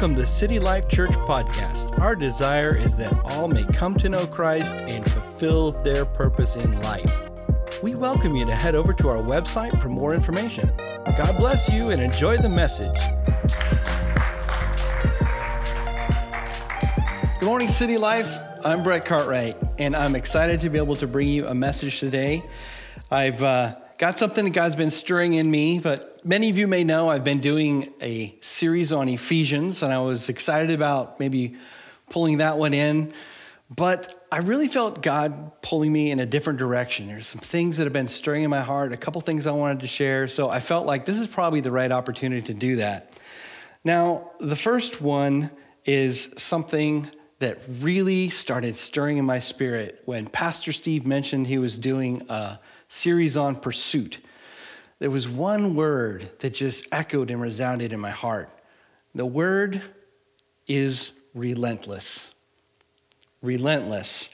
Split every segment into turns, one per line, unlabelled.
Welcome to City Life Church Podcast. Our desire is that all may come to know Christ and fulfill their purpose in life. We welcome you to head over to our website for more information. God bless you and enjoy the message. Good morning, City Life. I'm Brett Cartwright, and I'm excited to be able to bring you a message today. I've uh, got something that God's been stirring in me, but many of you may know I've been doing a series on Ephesians, and I was excited about maybe pulling that one in. But I really felt God pulling me in a different direction. There's some things that have been stirring in my heart, a couple things I wanted to share. So I felt like this is probably the right opportunity to do that. Now, the first one is something that really started stirring in my spirit when Pastor Steve mentioned he was doing a series on pursuit. There was one word that just echoed and resounded in my heart. The word is relentless. Relentless.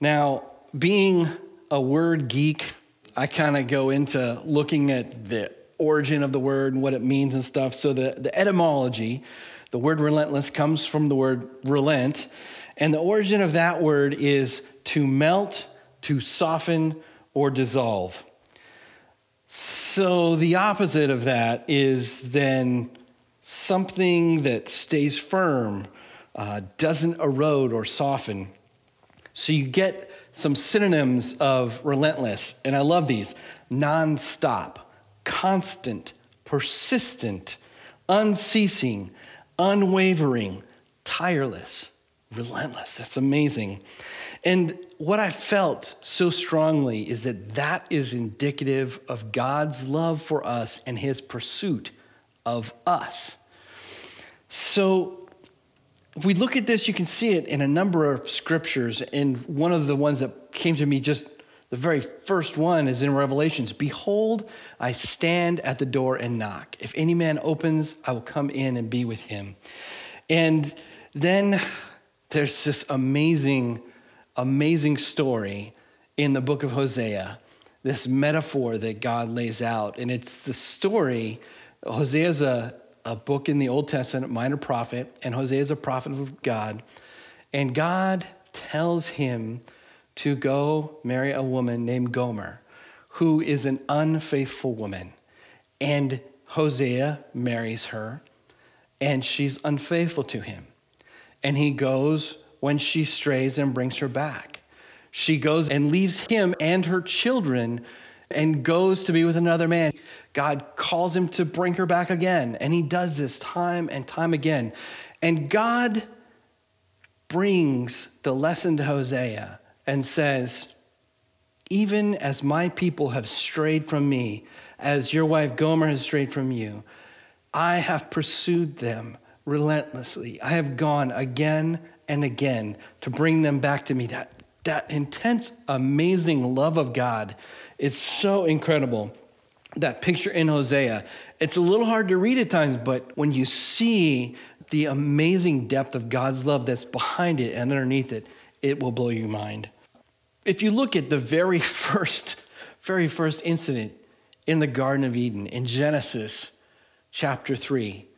Now, being a word geek, I kind of go into looking at the origin of the word and what it means and stuff. So, the, the etymology, the word relentless comes from the word relent. And the origin of that word is to melt, to soften, or dissolve. So the opposite of that is then something that stays firm, uh, doesn't erode or soften. So you get some synonyms of relentless, and I love these nonstop, constant, persistent, unceasing, unwavering, tireless, relentless. That's amazing. And what I felt so strongly is that that is indicative of God's love for us and his pursuit of us. So, if we look at this, you can see it in a number of scriptures. And one of the ones that came to me just the very first one is in Revelations Behold, I stand at the door and knock. If any man opens, I will come in and be with him. And then there's this amazing, amazing story in the book of Hosea, this metaphor that God lays out. And it's the story, Hosea is a, a book in the Old Testament, minor prophet, and Hosea is a prophet of God. And God tells him to go marry a woman named Gomer, who is an unfaithful woman. And Hosea marries her, and she's unfaithful to him. And he goes when she strays and brings her back. She goes and leaves him and her children and goes to be with another man. God calls him to bring her back again. And he does this time and time again. And God brings the lesson to Hosea and says, Even as my people have strayed from me, as your wife Gomer has strayed from you, I have pursued them relentlessly. I have gone again and again to bring them back to me. That, that intense, amazing love of God is so incredible. That picture in Hosea, it's a little hard to read at times, but when you see the amazing depth of God's love that's behind it and underneath it, it will blow your mind. If you look at the very first, very first incident in the Garden of Eden in Genesis chapter 3,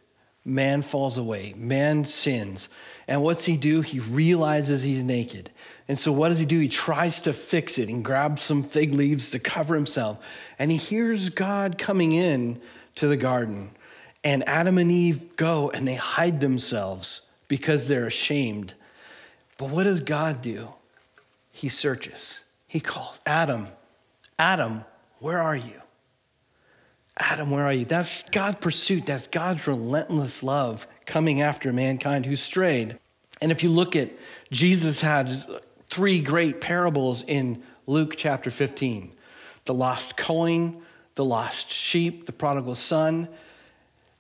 man falls away, man sins. And what's he do? He realizes he's naked. And so what does he do? He tries to fix it and grabs some fig leaves to cover himself. And he hears God coming in to the garden. And Adam and Eve go and they hide themselves because they're ashamed. But what does God do? He searches. He calls Adam, Adam, where are you? Adam, where are you? That's God's pursuit. That's God's relentless love coming after mankind who strayed. And if you look at Jesus had three great parables in Luke chapter 15 the lost coin, the lost sheep, the prodigal son.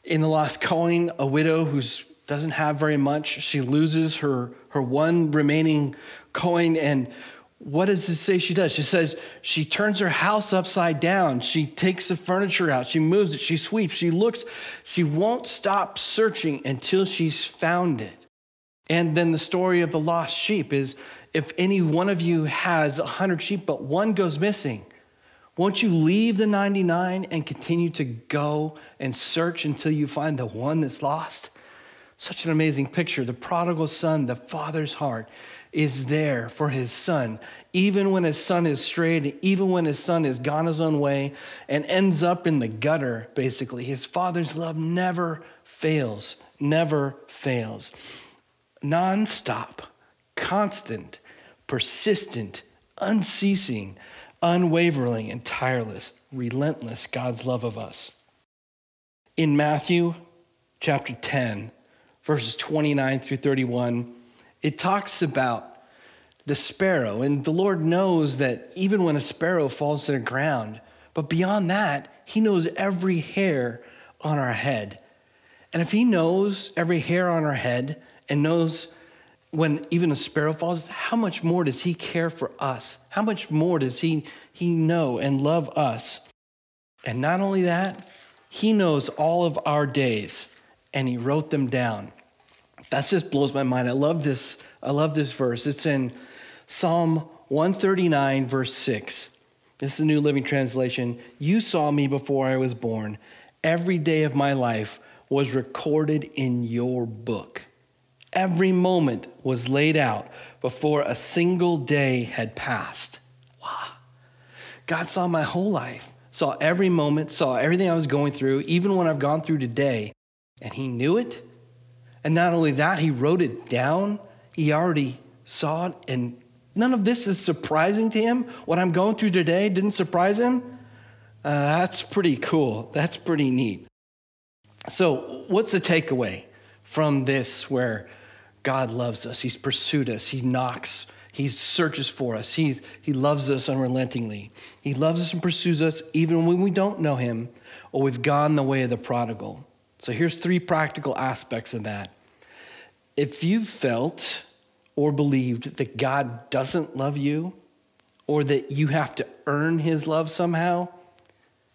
In the lost coin, a widow who doesn't have very much, she loses her, her one remaining coin and what does it say she does? She says she turns her house upside down. She takes the furniture out. She moves it. She sweeps. She looks. She won't stop searching until she's found it. And then the story of the lost sheep is if any one of you has a 100 sheep, but one goes missing, won't you leave the 99 and continue to go and search until you find the one that's lost? Such an amazing picture. The prodigal son, the father's heart, is there for his son, even when his son is strayed, even when his son has gone his own way and ends up in the gutter, basically. His father's love never fails, never fails. Nonstop, constant, persistent, unceasing, unwavering, and tireless, relentless God's love of us. In Matthew chapter 10, verses 29 through 31, it talks about the sparrow. And the Lord knows that even when a sparrow falls to the ground, but beyond that, He knows every hair on our head. And if He knows every hair on our head and knows when even a sparrow falls, how much more does He care for us? How much more does He, he know and love us? And not only that, He knows all of our days and He wrote them down. That just blows my mind. I love this. I love this verse. It's in Psalm 139, verse 6. This is a New Living Translation. You saw me before I was born. Every day of my life was recorded in your book. Every moment was laid out before a single day had passed. Wow. God saw my whole life, saw every moment, saw everything I was going through, even when I've gone through today, and He knew it and not only that, he wrote it down. He already saw it. And none of this is surprising to him. What I'm going through today didn't surprise him. Uh, that's pretty cool. That's pretty neat. So, what's the takeaway from this where God loves us? He's pursued us, He knocks, He searches for us, He's, He loves us unrelentingly. He loves us and pursues us even when we don't know Him or we've gone the way of the prodigal. So here's three practical aspects of that. If you've felt or believed that God doesn't love you or that you have to earn his love somehow,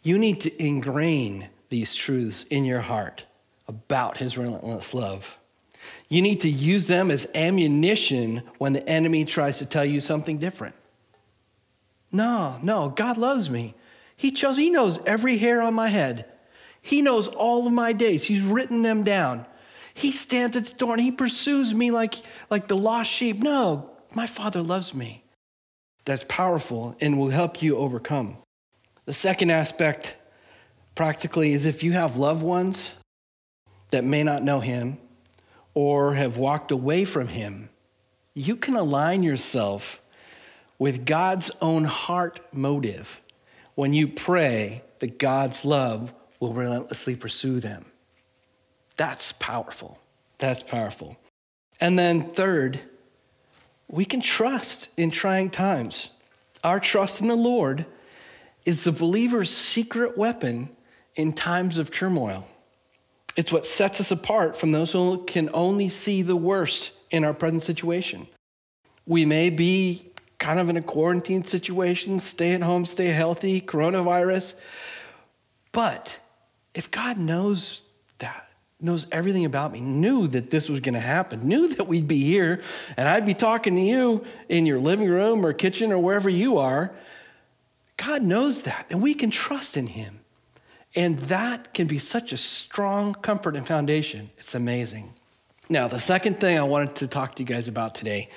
you need to ingrain these truths in your heart about his relentless love. You need to use them as ammunition when the enemy tries to tell you something different. No, no, God loves me. He chose, he knows every hair on my head. He knows all of my days. He's written them down. He stands at the door and he pursues me like, like the lost sheep. No, my Father loves me. That's powerful and will help you overcome. The second aspect, practically, is if you have loved ones that may not know Him or have walked away from Him, you can align yourself with God's own heart motive when you pray that God's love will relentlessly pursue them. That's powerful. That's powerful. And then, third, we can trust in trying times. Our trust in the Lord is the believer's secret weapon in times of turmoil. It's what sets us apart from those who can only see the worst in our present situation. We may be kind of in a quarantine situation, stay at home, stay healthy, coronavirus, but if God knows knows everything about me, knew that this was going to happen, knew that we'd be here, and I'd be talking to you in your living room or kitchen or wherever you are, God knows that, and we can trust in Him. And that can be such a strong comfort and foundation. It's amazing. Now, the second thing I wanted to talk to you guys about today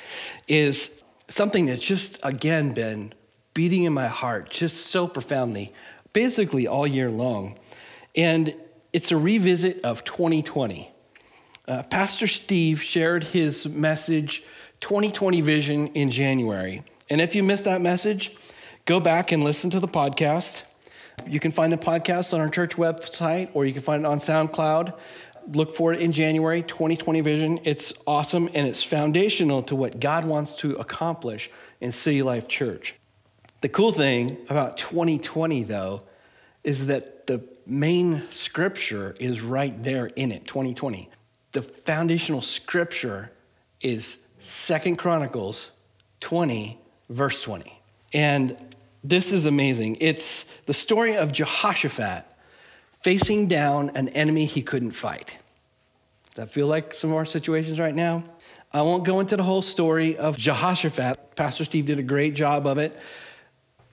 is something that's just, again, been beating in my heart just so profoundly, basically all year long. And it's a revisit of 2020. Uh, Pastor Steve shared his message, 2020 Vision, in January. And if you missed that message, go back and listen to the podcast. You can find the podcast on our church website or you can find it on SoundCloud. Look for it in January 2020 Vision. It's awesome and it's foundational to what God wants to accomplish in City Life Church. The cool thing about 2020, though, is that the main scripture is right there in it 2020 the foundational scripture is second chronicles 20 verse 20 and this is amazing. It's the story of jehoshaphat facing down an enemy he couldn't fight. Does that feel like some of our situations right now? I won't go into the whole story of jehoshaphat. Pastor steve did a great job of it.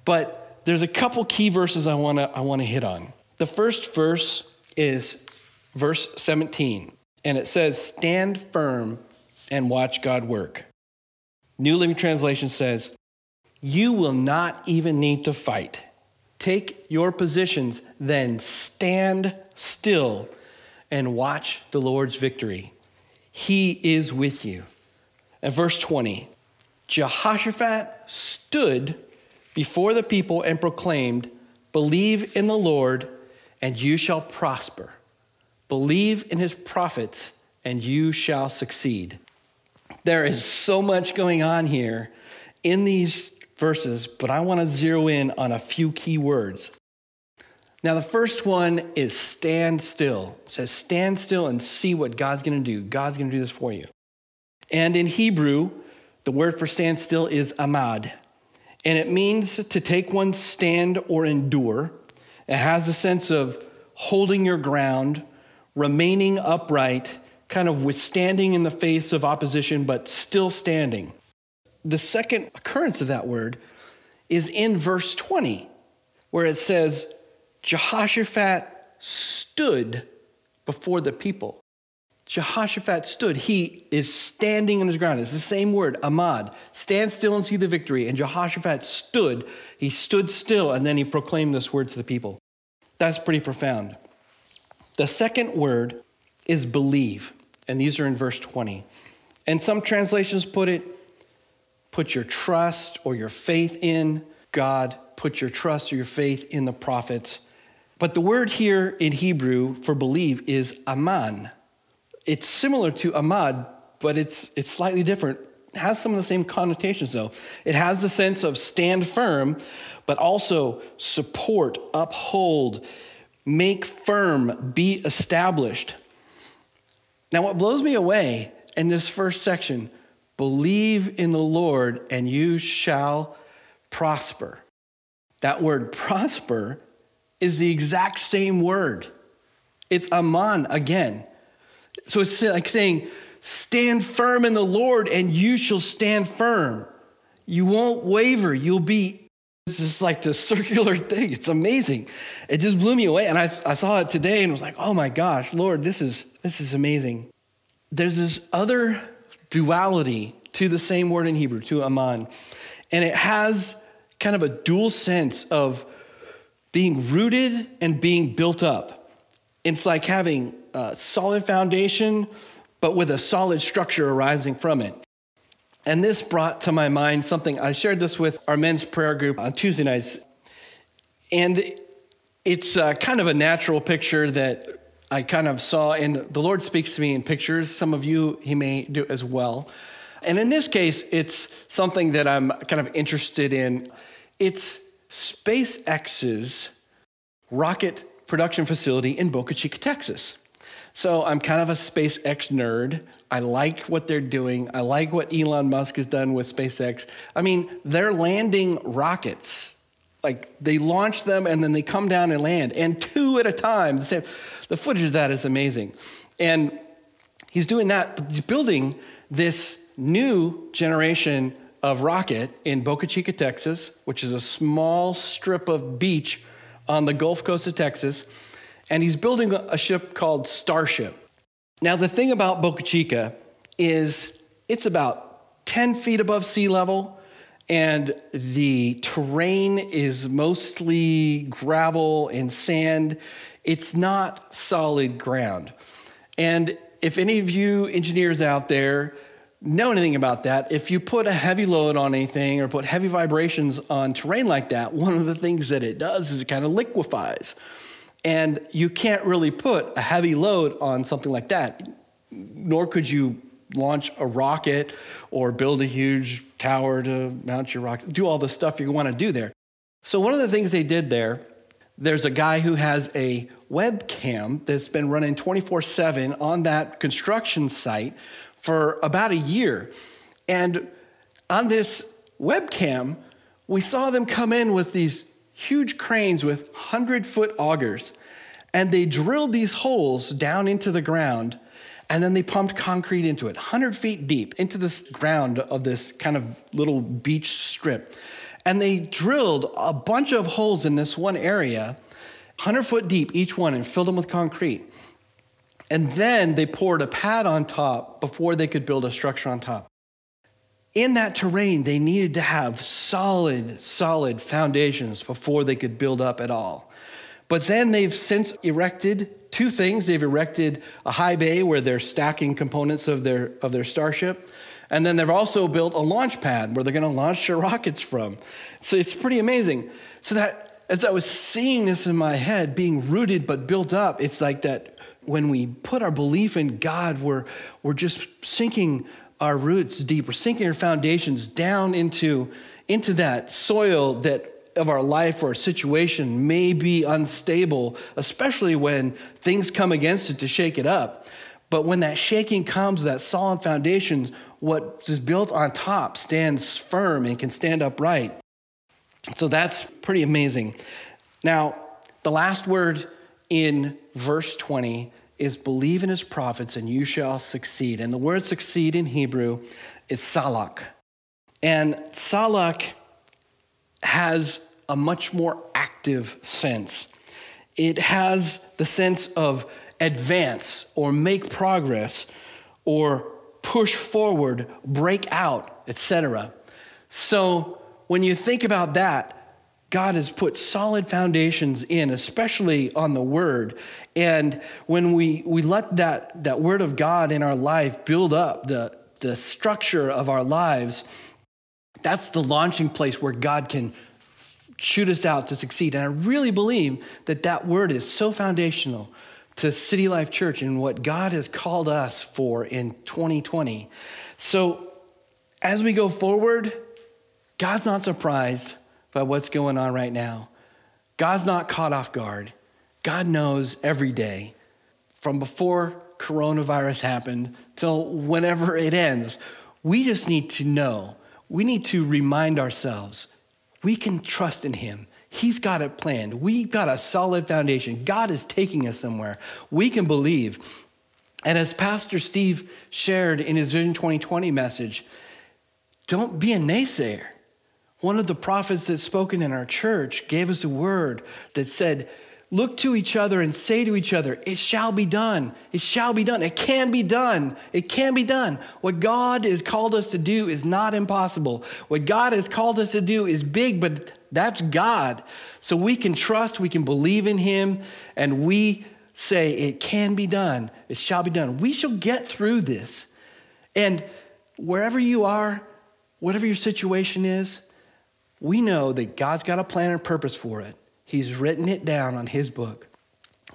But there's a couple key verses i want to i want to hit on the first verse is verse 17. And it says, Stand firm and watch God work. New Living Translation says, You will not even need to fight. Take your positions, then stand still and watch the Lord's victory. He is with you. And verse 20 Jehoshaphat stood before the people and proclaimed, Believe in the Lord, and you shall prosper. Believe in his prophets, and you shall succeed. There is so much going on here in these verses, but I want to zero in on a few key words. Now, the first one is stand still. It says, stand still and see what God's going to do. God's going to do this for you. And in Hebrew, the word for stand still is amad, and it means to take one's stand or endure. It has a sense of holding your ground, remaining upright, kind of withstanding in the face of opposition, but still standing. The second occurrence of that word is in verse 20, where it says, Jehoshaphat stood before the people. Jehoshaphat stood. He is standing on his ground. It's the same word, amad. Stand still and see the victory. And Jehoshaphat stood. He stood still and then he proclaimed this word to the people. That's pretty profound. The second word is believe. And these are in verse 20. And some translations put it, put your trust or your faith in God, put your trust or your faith in the prophets. But the word here in Hebrew for believe is aman. It's similar to amad, but it's, it's slightly different. It has some of the same connotations, though. It has the sense of stand firm, but also support, uphold, make firm, be established. Now, what blows me away in this first section believe in the Lord and you shall prosper. That word prosper is the exact same word. It's aman again. So it's like saying, stand firm in the Lord and you shall stand firm. You won't waver. You'll be, it's just like this circular thing. It's amazing. It just blew me away. And I, I saw it today and was like, oh my gosh, Lord, this is, this is amazing. There's this other duality to the same word in Hebrew, to aman. And it has kind of a dual sense of being rooted and being built up. It's like having a solid foundation, but with a solid structure arising from it. And this brought to my mind something I shared this with our men's prayer group on Tuesday nights. And it's uh, kind of a natural picture that I kind of saw, and the Lord speaks to me in pictures. Some of you, He may do as well. And in this case, it's something that I'm kind of interested in. It's SpaceX's rocket production facility in Boca Chica, Texas. So I'm kind of a SpaceX nerd. I like what they're doing. I like what Elon Musk has done with SpaceX. I mean, they're landing rockets like they launch them and then they come down and land, and two at a time. The, footage of that is amazing. And he's doing that, he's building this new generation of rocket in Boca Chica, Texas, which is a small strip of beach on the Gulf Coast of Texas. And he's building a ship called Starship. Now, the thing about Boca Chica is it's about 10 feet above sea level and the terrain is mostly gravel and sand. It's not solid ground. And if any of you engineers out there know anything about that, if you put a heavy load on anything or put heavy vibrations on terrain like that, one of the things that it does is it kind of liquefies. And you can't really put a heavy load on something like that, nor could you launch a rocket or build a huge tower to mount your rocket, do all the stuff you want to do there. So, one of the things they did there, there's a guy who has a webcam that's been running 24 7 on that construction site for about a year. And on this webcam, we saw them come in with these huge cranes with 100 foot augers, and they drilled these holes down into the ground and then they pumped concrete into it, 100 feet deep, into this ground of this kind of little beach strip. And they drilled a bunch of holes in this one area, 100 foot deep each one, and filled them with concrete. And then they poured a pad on top before they could build a structure on top. In that terrain, they needed to have solid, solid foundations before they could build up at all. But then they've since erected two things. They've erected a high bay where they're stacking components of their, of their starship. And then they've also built a launch pad where they're going to launch their rockets from. So it's pretty amazing. So that as I was seeing this in my head, being rooted but built up, it's like that when we put our belief in God, we're, we're just sinking our roots deep. We're sinking our foundations down into, into that soil that of our life or our situation may be unstable, especially when things come against it to shake it up. But when that shaking comes, that solid foundation, what is built on top stands firm and can stand upright. So that's pretty amazing. Now, the last word in verse 20 is believe in his prophets and you shall succeed. And the word succeed in Hebrew is salak. And salak has a much more active sense. It has the sense of advance or make progress or push forward, break out, etc. So when you think about that, God has put solid foundations in, especially on the word. And when we, we let that, that word of God in our life build up the, the structure of our lives, that's the launching place where God can shoot us out to succeed. And I really believe that that word is so foundational to City Life Church and what God has called us for in 2020. So as we go forward, God's not surprised by what's going on right now. God's not caught off guard. God knows every day from before coronavirus happened till whenever it ends. We just need to know, we need to remind ourselves we can trust in Him. He's got it planned. We've got a solid foundation. God is taking us somewhere. We can believe. And as Pastor Steve shared in his Vision 2020 message, don't be a naysayer. One of the prophets that's spoken in our church gave us a word that said, Look to each other and say to each other, It shall be done. It shall be done. It can be done. It can be done. What God has called us to do is not impossible. What God has called us to do is big, but that's God. So we can trust, we can believe in Him, and we say, It can be done. It shall be done. We shall get through this. And wherever you are, whatever your situation is, we know that God's got a plan and purpose for it. He's written it down on His book.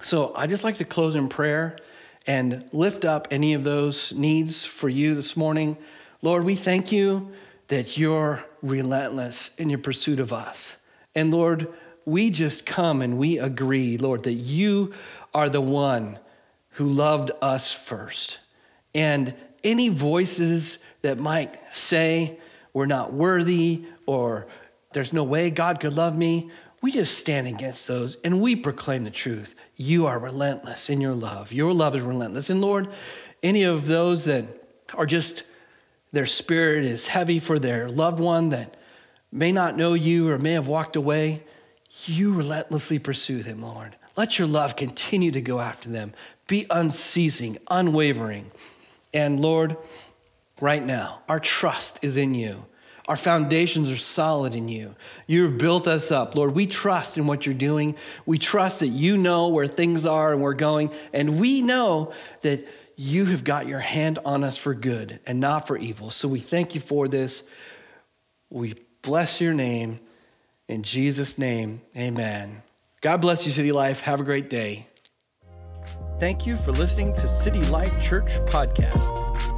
So I just like to close in prayer and lift up any of those needs for you this morning. Lord, we thank you that you're relentless in your pursuit of us. And Lord, we just come and we agree, Lord, that you are the one who loved us first. And any voices that might say we're not worthy or there's no way God could love me. We just stand against those and we proclaim the truth. You are relentless in your love. Your love is relentless. And Lord, any of those that are just, their spirit is heavy for their loved one that may not know you or may have walked away, you relentlessly pursue them, Lord. Let your love continue to go after them. Be unceasing, unwavering. And Lord, right now, our trust is in you. Our foundations are solid in you. You've built us up. Lord, we trust in what you're doing. We trust that you know where things are and we're going. And we know that you have got your hand on us for good and not for evil. So we thank you for this. We bless your name. In Jesus' name, amen. God bless you, City Life. Have a great day. Thank you for listening to City Life Church Podcast.